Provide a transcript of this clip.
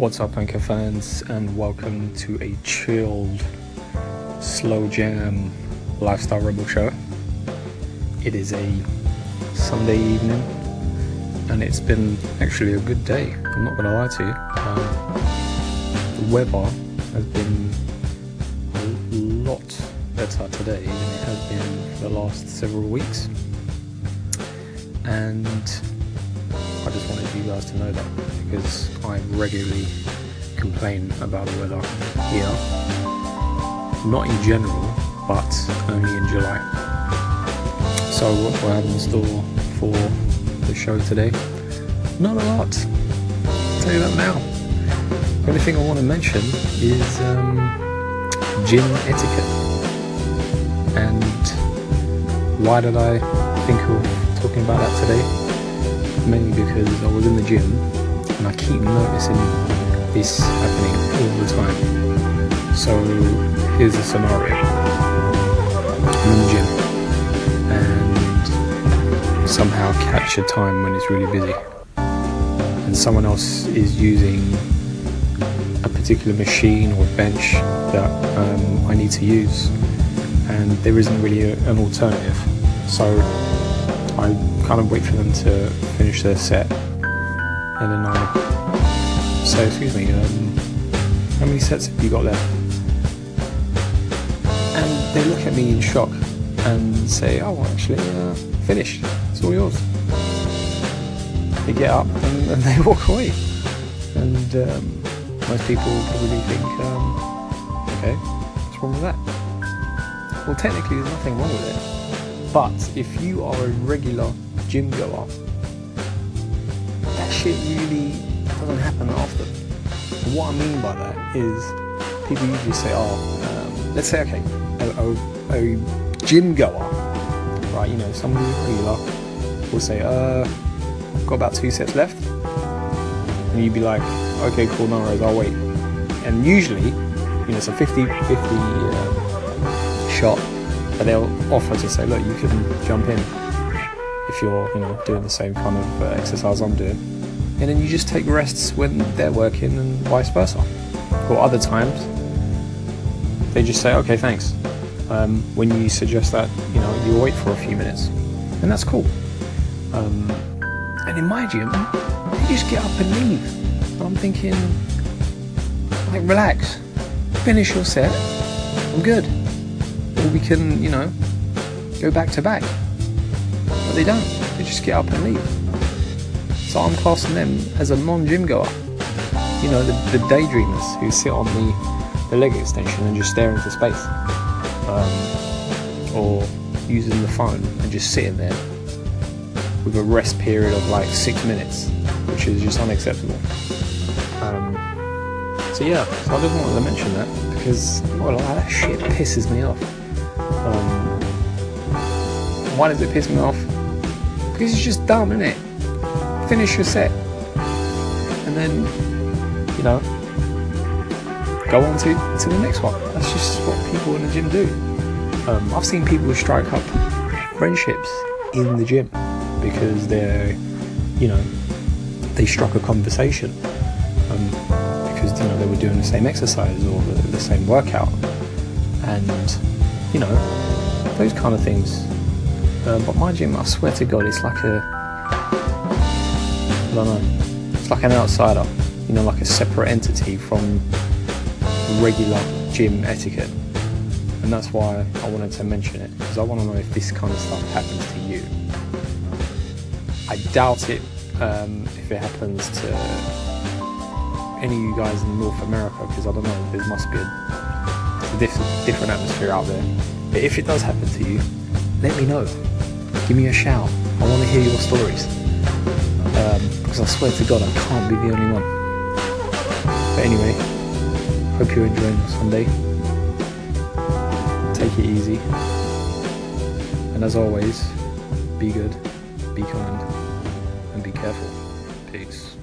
What's up, Anchor fans, and welcome to a chilled, slow jam lifestyle rebel show. It is a Sunday evening, and it's been actually a good day. I'm not gonna lie to you. Um, the weather has been a lot better today than it has been for the last several weeks, and you guys to know that because I regularly complain about the weather here. Not in general, but only in July. So what do I have in store for the show today? Not a lot. I'll tell you that now. The only thing I want to mention is um, gym etiquette. And why did I think of talking about that today? Mainly because I was in the gym and I keep noticing this happening all the time. So here's the scenario. I'm in the gym and somehow catch a time when it's really busy and someone else is using a particular machine or bench that um, I need to use and there isn't really a, an alternative. So I kind of wait for them to finish their set, and then I say, "Excuse me, um, how many sets have you got left?" And they look at me in shock and say, "Oh, actually, uh, finished. It's all yours." They get up and, and they walk away, and um, most people probably think, um, "Okay, what's wrong with that?" Well, technically, there's nothing wrong with it but if you are a regular gym goer, that shit really doesn't happen often. what I mean by that is people usually say, oh, um, let's say, okay, a, a, a, gym goer, right, you know, somebody regular will say, uh, I've got about two sets left. And you'd be like, okay, cool, no worries, I'll wait. And usually, you know, it's a 50 50 uh, shot but they'll offer to say, look, you can jump in if you're, you know, doing the same kind of uh, exercise I'm doing. And then you just take rests when they're working and vice versa. Or other times, they just say, okay, thanks. Um, when you suggest that, you know, you wait for a few minutes. And that's cool. Um, and in my gym, they just get up and leave. And I'm thinking, like, relax, finish your set, I'm good or we can, you know, go back to back. But they don't. They just get up and leave. So I'm classing them as a non-gym goer. You know, the, the daydreamers who sit on the, the leg extension and just stare into space. Um, or using the phone and just sitting there with a rest period of like six minutes, which is just unacceptable. Um, so yeah, so I just wanted to mention that because well, that shit pisses me off. Um, why does it piss me off? Because it's just dumb, isn't it? Finish your set, and then you know go on to, to the next one. That's just what people in the gym do. Um, I've seen people strike up friendships in the gym because they're, you know, they struck a conversation um, because you know they were doing the same exercise or the, the same workout, and you know, those kind of things. Uh, but my gym, I swear to God, it's like a, I don't know, it's like an outsider, you know, like a separate entity from regular gym etiquette. And that's why I wanted to mention it, because I want to know if this kind of stuff happens to you. I doubt it um, if it happens to any of you guys in North America, because I don't know, there must be a different, different atmosphere out there. But if it does happen to you, let me know. Give me a shout. I want to hear your stories. Um, because I swear to God, I can't be the only one. But anyway, hope you're enjoying the Sunday. Take it easy. And as always, be good, be kind, and be careful. Peace.